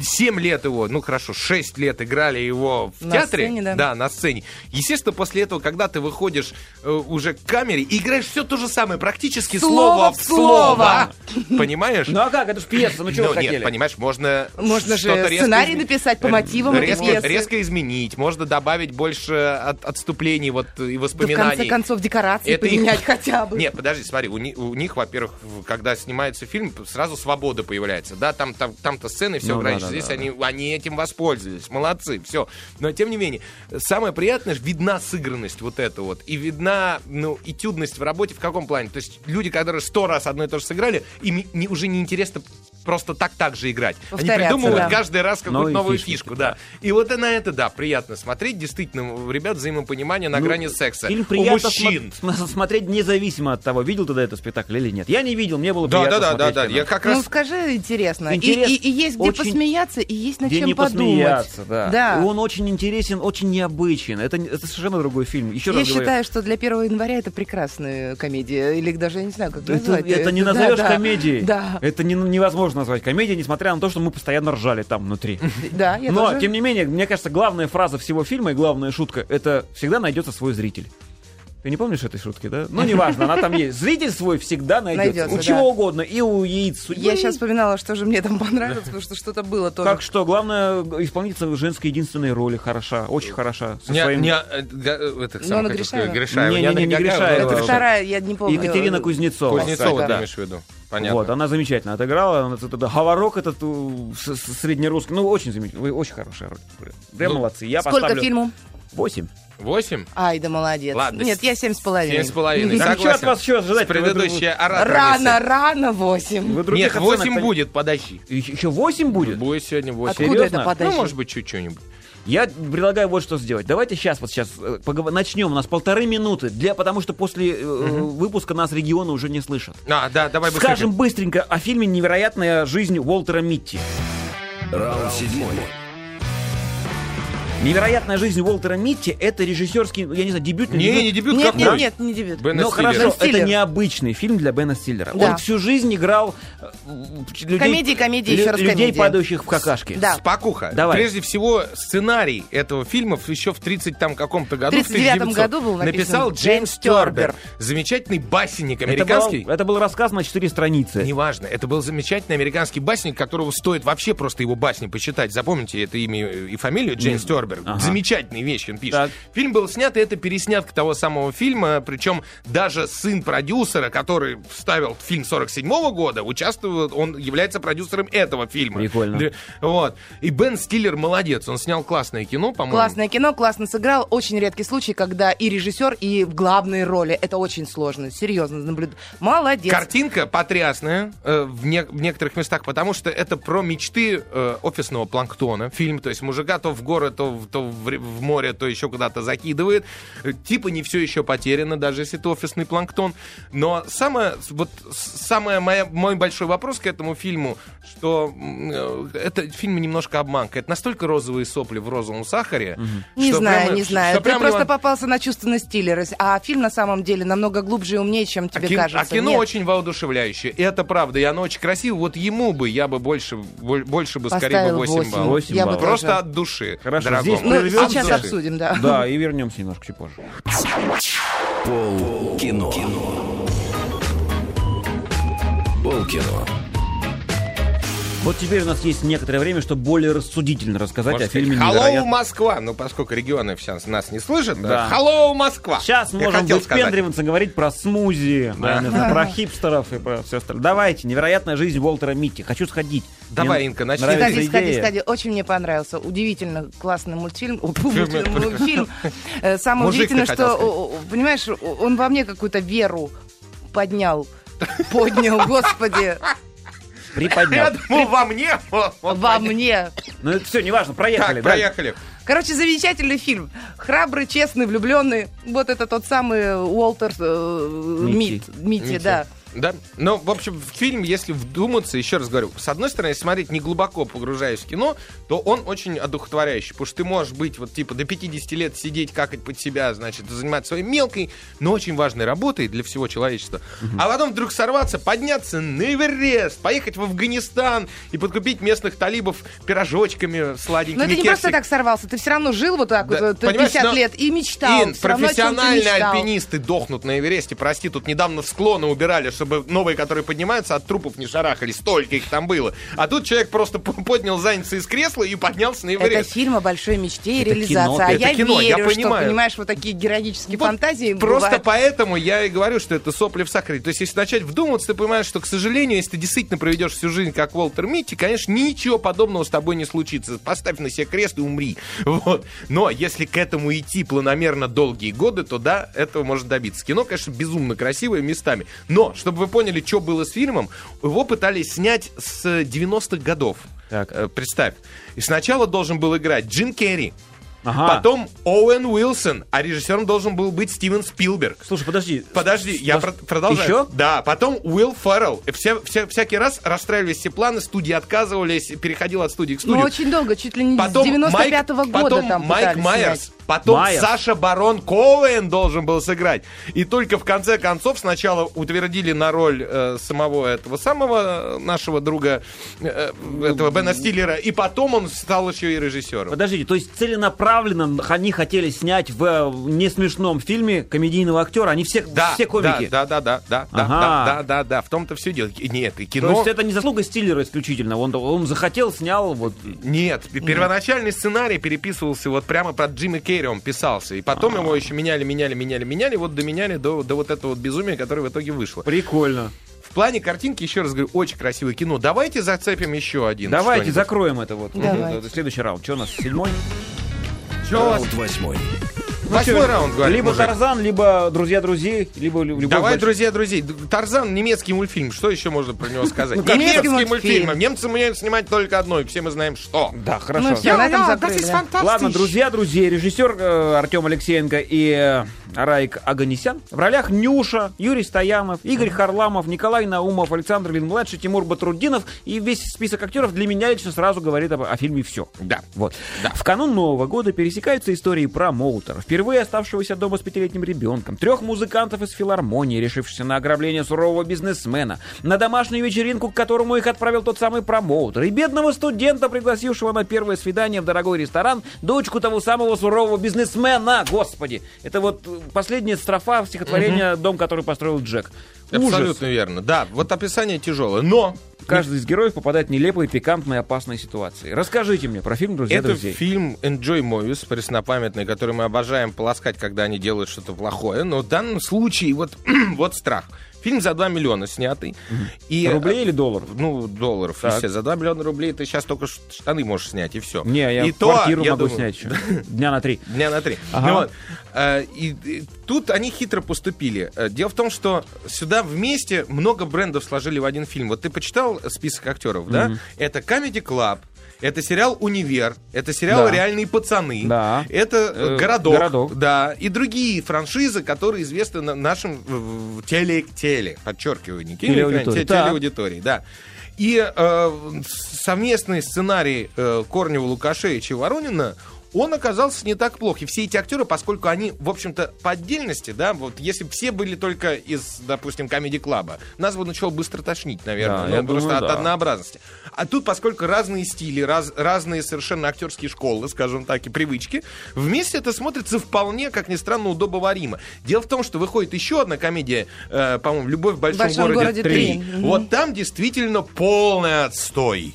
7 лет его, ну хорошо, 6 лет играли его в На театре. сцене, да. на сцене. Естественно, после этого, когда ты выходишь э, уже к камере и играешь все то же самое, практически Слово слово, в в слово. Понимаешь? Ну а как? Это ж пьеса, ну чего Ну, нет, хотели? понимаешь, можно Можно же сценарий написать по мотивам этой резко, изменить, можно добавить больше от- отступлений вот и Да в воспоминаний. конце концов декорации поменять хотя бы. Нет, подожди, смотри, у, ни- у них, во-первых, когда снимается фильм, сразу свобода появляется. Да, там, там, там-то сцены все Ну, ограничены. Да, да, Здесь да, они, они этим воспользовались. Молодцы, все. Но тем не менее, самое приятное, видна сыгранность вот эта вот. И видна, ну, этюдность в работе в каком плане? То есть люди, которые сто раз одно и то же сыграли, им не- уже неинтересно просто так так же играть. Они придумывают да. каждый раз какую-то Новые новую фишку, да. И вот и на это, да, приятно смотреть. Действительно, у ребят взаимопонимание на Ну, грани секса. Фильм у приятно мужчин. смо- см- смотреть независимо от того, видел ты до этого спектакль или нет. Я не видел, мне было Да, приятно да, да, да, смотреть да. кино. Я как Ну раз скажи, интересно. И- Интерес И, и есть где очень- посмеяться, и есть над Где чем не подумать. посмеяться, да. Да. И он очень интересен, очень необычен. Это, это совершенно другой фильм. Еще Я раз говорю. считаю, что для 1 января это прекрасная комедия. Или даже, я не знаю, как Это, назвать. это не Да, назовешь да. комедией. Да, Это не- невозможно назвать комедией, несмотря на то, что мы постоянно ржали там внутри. да, я Но, тоже- тем не менее, мне кажется, главная фраза всего фильма и главная шутка — это всегда найдется свой зритель. Ты не помнишь этой шутки, да? Ну, неважно, она там есть. Зритель свой всегда найдется. Найдется, у да. чего угодно. И у яиц судьбы. Я сейчас вспоминала, что же мне там понравилось, потому что что-то было тоже. Как что? Главное, исполнительница женской единственной роли хороша. Очень хороша. Со Не, своим... не, э, э, это, Ну, сам она хотел сказать, Гришаева? Гришаева. Не, не, не, не Гришаева. Это это вторая, я не помню. Екатерина Кузнецова. Кузнецова, Да. ты имеешь в виду. Понятно. Вот, она замечательно отыграла. Она, этот, говорок этот у, с- с- среднерусский. Ну, очень замечательно. Очень хорошая роль. Прям Ну, молодцы. Я Сколько поставлю фильму? 8. Восемь? Ай, да молодец. Ладно, Нет, я семь с половиной. Семь с половиной. Так что от вас еще ожидать? Предыдущая ораторница. Рано, рано восемь. Нет, восемь будет, подожди. Еще 8 будет? Будет сегодня восемь. Откуда Серьезно? это подожди? Ну, может быть, чуть-чуть. Я предлагаю вот что сделать. Давайте сейчас, вот сейчас э, погов- начнем. У нас полторы минуты, для, потому что после э, выпуска нас регионы уже не слышат. А, да, давай быстрее. Скажем быстренько о фильме «Невероятная жизнь Уолтера Митти». Раунд седьмой. «Невероятная жизнь Уолтера Митти» — это режиссерский, я не знаю, дебютный Не, дебют. не дебют Нет, какой? нет, нет, не дебют. Бен Ну Стиллер. хорошо, Стиллер. это необычный фильм для Бена Стиллера. Да. Он всю жизнь играл э, людей, Комедии, комедии, еще раз людей, комедии. падающих в какашки. Да. Спокуха. Давай. Прежде всего, сценарий этого фильма еще в 30 там каком-то году, В 39-м 1900, году был написан написал Джеймс Тербер. Замечательный басенник Это, американский. был, это был рассказ на четыре страницы. Неважно, это был замечательный американский басник, которого стоит вообще просто его басни почитать. Запомните это имя и фамилию, Джеймс Тербер. Ага. Замечательные вещи он пишет. Так. Фильм был снят, и это переснятка того самого фильма, причем даже сын продюсера, который вставил фильм 47 года, участвует, он является продюсером этого фильма. Прикольно. Вот. И Бен Стиллер молодец, он снял классное кино, по-моему. Классное кино, классно сыграл. Очень редкий случай, когда и режиссер, и в главной роли. Это очень сложно. Серьезно наблюдаю. Молодец. Картинка потрясная э, в, не- в некоторых местах, потому что это про мечты э, офисного планктона. Фильм, то есть мужика то в горы, то, то в, в море, то еще куда-то закидывает. Типа не все еще потеряно, даже если это офисный планктон. Но самое, вот, самое моя, мой большой вопрос к этому фильму, что э, это фильм немножко обманка. Это настолько розовые сопли в розовом сахаре. Не что знаю, прямо- не знаю. Ты прямо просто его- попался на чувственно стиллера. А фильм на самом деле намного глубже и умнее, чем тебе а, кин- кажется. а кино Нет. очень воодушевляющее. И это правда. И оно очень красиво. Вот ему бы я бы больше, боль- больше бы скорее бы Поставил 8 восемь. баллов. Восемь Я бы баллов. Просто тоже. от души. Хорошо, дорогому. здесь Ну, сейчас души. обсудим, да. Да, и вернемся немножко чуть позже. Пол кино. Пол кино. Вот теперь у нас есть некоторое время, чтобы более рассудительно рассказать Можно о фильме сказать, Hello, «Невероятно». Москва. Ну, поскольку регионы сейчас нас не слышат, Да. Hello, Москва. Сейчас Я можем хотел быть сказать. пендриваться, говорить про смузи, Да. знаю, про хипстеров и про все остальное. Давайте, «Невероятная жизнь Уолтера Митти». Хочу сходить. Давай, Мне Инка, начни. Сходи, сходи, идея. сходи. Очень мне понравился. Удивительно классный мультфильм. Фильм, мультфильм. Э, Самое удивительное, что, понимаешь, он во мне какую-то веру поднял. Поднял, господи, Приподнял. Я думал, во мне. Во мне. Ну, это все, неважно, проехали. Так, проехали. Короче, замечательный фильм. Храбрый, честный, влюбленный. Вот это тот самый Уолтер э, Митти. Мит, Митти, Митти. да. Да. Ну, в общем, фильм, если вдуматься, еще раз говорю, с одной стороны, если смотреть не глубоко погружаясь в кино, то он очень одухотворяющий, потому что ты можешь быть вот типа до 50 лет сидеть, какать под себя, значит, заниматься своей мелкой, но очень важной работой для всего человечества. А потом вдруг сорваться, подняться на Эверест, поехать в Афганистан и подкупить местных талибов пирожочками сладенькими. Но это не просто кексик- так сорвался. Ты все равно жил вот так Да, вот э, понимаешь, 50 но- лет и мечтал. Ин, профессиональные мечтал. альпинисты дохнут на Эвересте. Прости, тут недавно склоны убирали, чтобы новые, которые поднимаются, от трупов не шарахали. Столько их там было. А тут человек просто поднял задницу из кресла и поднялся на Это Эверест. фильм о большой мечте и Это реализации. кино, а это я кино, я верю, что, понимаю. понимаешь, вот такие героические Вот фантазии Просто бывают. поэтому я и говорю, что это сопли в сахаре. То есть, если начать вдумываться, ты понимаешь, что, к сожалению, если ты действительно проведешь всю жизнь как Уолтер Митти, конечно, ничего подобного с тобой не случится. Поставь на себе крест и умри. Вот. Но если к этому идти планомерно долгие годы, то да, этого можно добиться. Кино, конечно, безумно красивое местами. Но, чтобы вы поняли, что было с фильмом, его пытались снять с 90-х годов. Так. Э, Представь. И сначала должен был играть Джин Керри, Ага. потом Оуэн Уилсон, а режиссером должен был быть Стивен Спилберг. Слушай, подожди. Подожди, я Слушай, про- продолжаю. Еще? Да, потом Уилл Феррелл. И Все, все- всякий раз расстраивались все планы, студии отказывались, переходил от студии к Ну, студии. очень долго, чуть ли не Потом с 95-го Майк, года потом там Майк Майерс. снять. Потом Майерс. Саша Барон Коуэн должен был сыграть. И только в конце концов сначала утвердили на роль э, самого этого самого э, нашего друга, э, этого Бена Стиллера, и потом он стал еще и режиссером. Подождите, то есть целенаправленно они хотели снять в э, несмешном фильме комедийного актера, они все, Да, все комики. Да, да, да, да, да, Ага. да, да, да, да, в том-то все дело. Нет, и То кино... есть это не заслуга Стиллера исключительно, он, он захотел, снял, вот... Нет, первоначальный сценарий переписывался вот прямо под Джимми Керри, он писался. И потом его еще меняли, меняли, меняли, меняли, вот доменяли до, до вот этого вот безумия, которое в итоге вышло. Прикольно. В плане картинки, еще раз говорю, очень красивое кино. Давайте зацепим еще один. Давайте что-нибудь. закроем это вот. Давайте. Вот, Следующий раунд. Что у нас, седьмой? Чё у вас? Раунд восьмой. Восьмой чё, раунд, говорит Либо мужик. Тарзан, либо Друзья друзей, либо лю- любовь Давай, большая. друзья, друзей. Тарзан немецкий мультфильм. Что еще можно про него сказать? Ну, Немецкий мультфильм. мультфильм. Немцы умеют снимать только одно, и все мы знаем, что. Да, хорошо. Ну, всё, на этом закрыли, да. Ладно, друзья, друзья, режиссер э, Артем Алексеенко и э, Раик Аганесян. В ролях Нюша, Юрий Стоянов, Игорь Харламов, Николай Наумов, Александр Лин-младший, Тимур Батрудинов. И весь список актеров для меня лично сразу говорит об- о, фильме «Все». Да. Вот. В канун Нового года пересекаются истории про Моутера, впервые оставшегося дома с пятилетним ребенком, трех музыкантов из филармонии, решившихся на ограбление сурового бизнесмена, на домашнюю вечеринку, к которому их отправил тот самый промоутер, и бедного студента, пригласившего на первое свидание в дорогой ресторан дочку того самого сурового бизнесмена. Господи, это вот э, последняя строфа стихотворения «Дом, который построил Джек». Ужас. Абсолютно верно. Да, вот описание тяжелое. Но Каждый из героев попадает в нелепые, пикантные, опасные ситуации. Расскажите мне про фильм «Друзья это друзей». фильм Enjoy Movies, преснопамятный, который мы обожаем полоскать, когда они делают что-то плохое. Но в данном случае вот, вот страх. Фильм за 2 миллиона снятый. И, Рублей или долларов? Ну, долларов. Так. естественно. За 2 миллиона рублей ты сейчас только штаны можешь снять, и все. Не, я и квартиру я могу думаю, снять еще. Дня на три. Дня на три. Ага. Ну вот. Э, И, и тут они хитро поступили. Э, Дело в том, что сюда вместе много брендов сложили в один фильм. Вот ты почитал список актеров, да? Это Comedy Club, это сериал «Универ», это сериал Да. «Реальные пацаны», Да. это э, Э, «Городок», «Городок». да, и другие франшизы, которые известны на- нашим в- в теле, теле, подчеркиваю, не Телеаудитории. телеаудитории, да. И э, совместный сценарий э, Корнева, Лукашевича и Воронина он оказался не так плох. И все эти актеры, поскольку они, в общем-то, по отдельности, да, вот если бы все были только из, допустим, комедий клаба, нас бы начало быстро тошнить, наверное, Да, ну, я просто думаю, от да. однообразности. А тут, поскольку разные стили, раз- разные совершенно актерские школы, скажем так, и привычки, вместе это смотрится вполне, как ни странно, удобоваримо. Дело в том, что выходит еще одна комедия, э, по-моему, «Любовь в большом, «Большом городе три». три». Мгм. Вот там действительно полный отстой.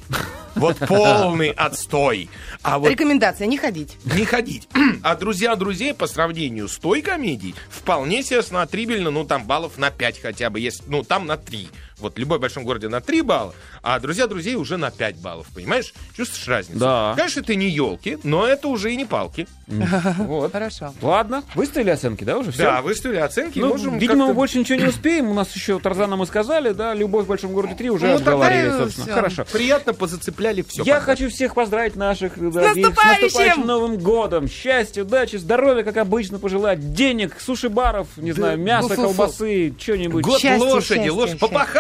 Вот полный отстой. А вот Рекомендация не ходить. не ходить. А друзья друзей по сравнению с той комедией вполне себе смотрибельно, ну там баллов на 5 хотя бы, есть, ну там на 3. Вот любой в большом городе на 3 балла, а друзья друзей уже на 5 баллов, понимаешь? Чувствуешь разницу? Да. Конечно, это не елки, но это уже и не палки. Вот. Хорошо. Ладно, выставили оценки, да, уже все? Да, выставили оценки, Ну, можем видимо, мы больше ничего не успеем. У нас еще Тарзана мы сказали, да, «Любовь в большом городе 3» уже Ну, обговорили, собственно. всё. Хорошо. Приятно позацепляли все. Я хочу всех поздравить наших дорогих с наступающим! Новым годом. Счастья, удачи, здоровья, как обычно, пожелать. Денег, суши-баров, не знаю, мяса, колбасы, что-нибудь. Год Счастья, лошади, счастья, лошадь.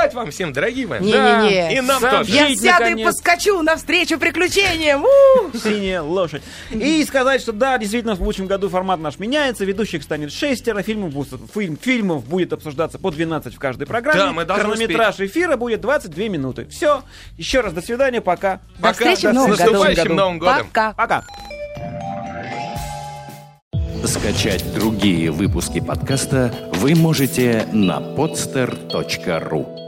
Попахать вам всем, дорогие мои. Не-не-не. И нам Сам тоже. Я сяду и поскочу навстречу приключениям. У! Синяя лошадь. И сказать, что да, действительно, в следующем году формат наш меняется, ведущих станет шестеро, фильмов, будет- фильм, фильмов будет обсуждаться по 12 в каждой программе. Да, мы должны Хронометраж эфира будет 22 минуты. Все. Еще раз до свидания, пока. До встречи в С Новом году. наступающим Новым годом. Пока. Пока. Скачать другие выпуски подкаста вы можете на podster.ru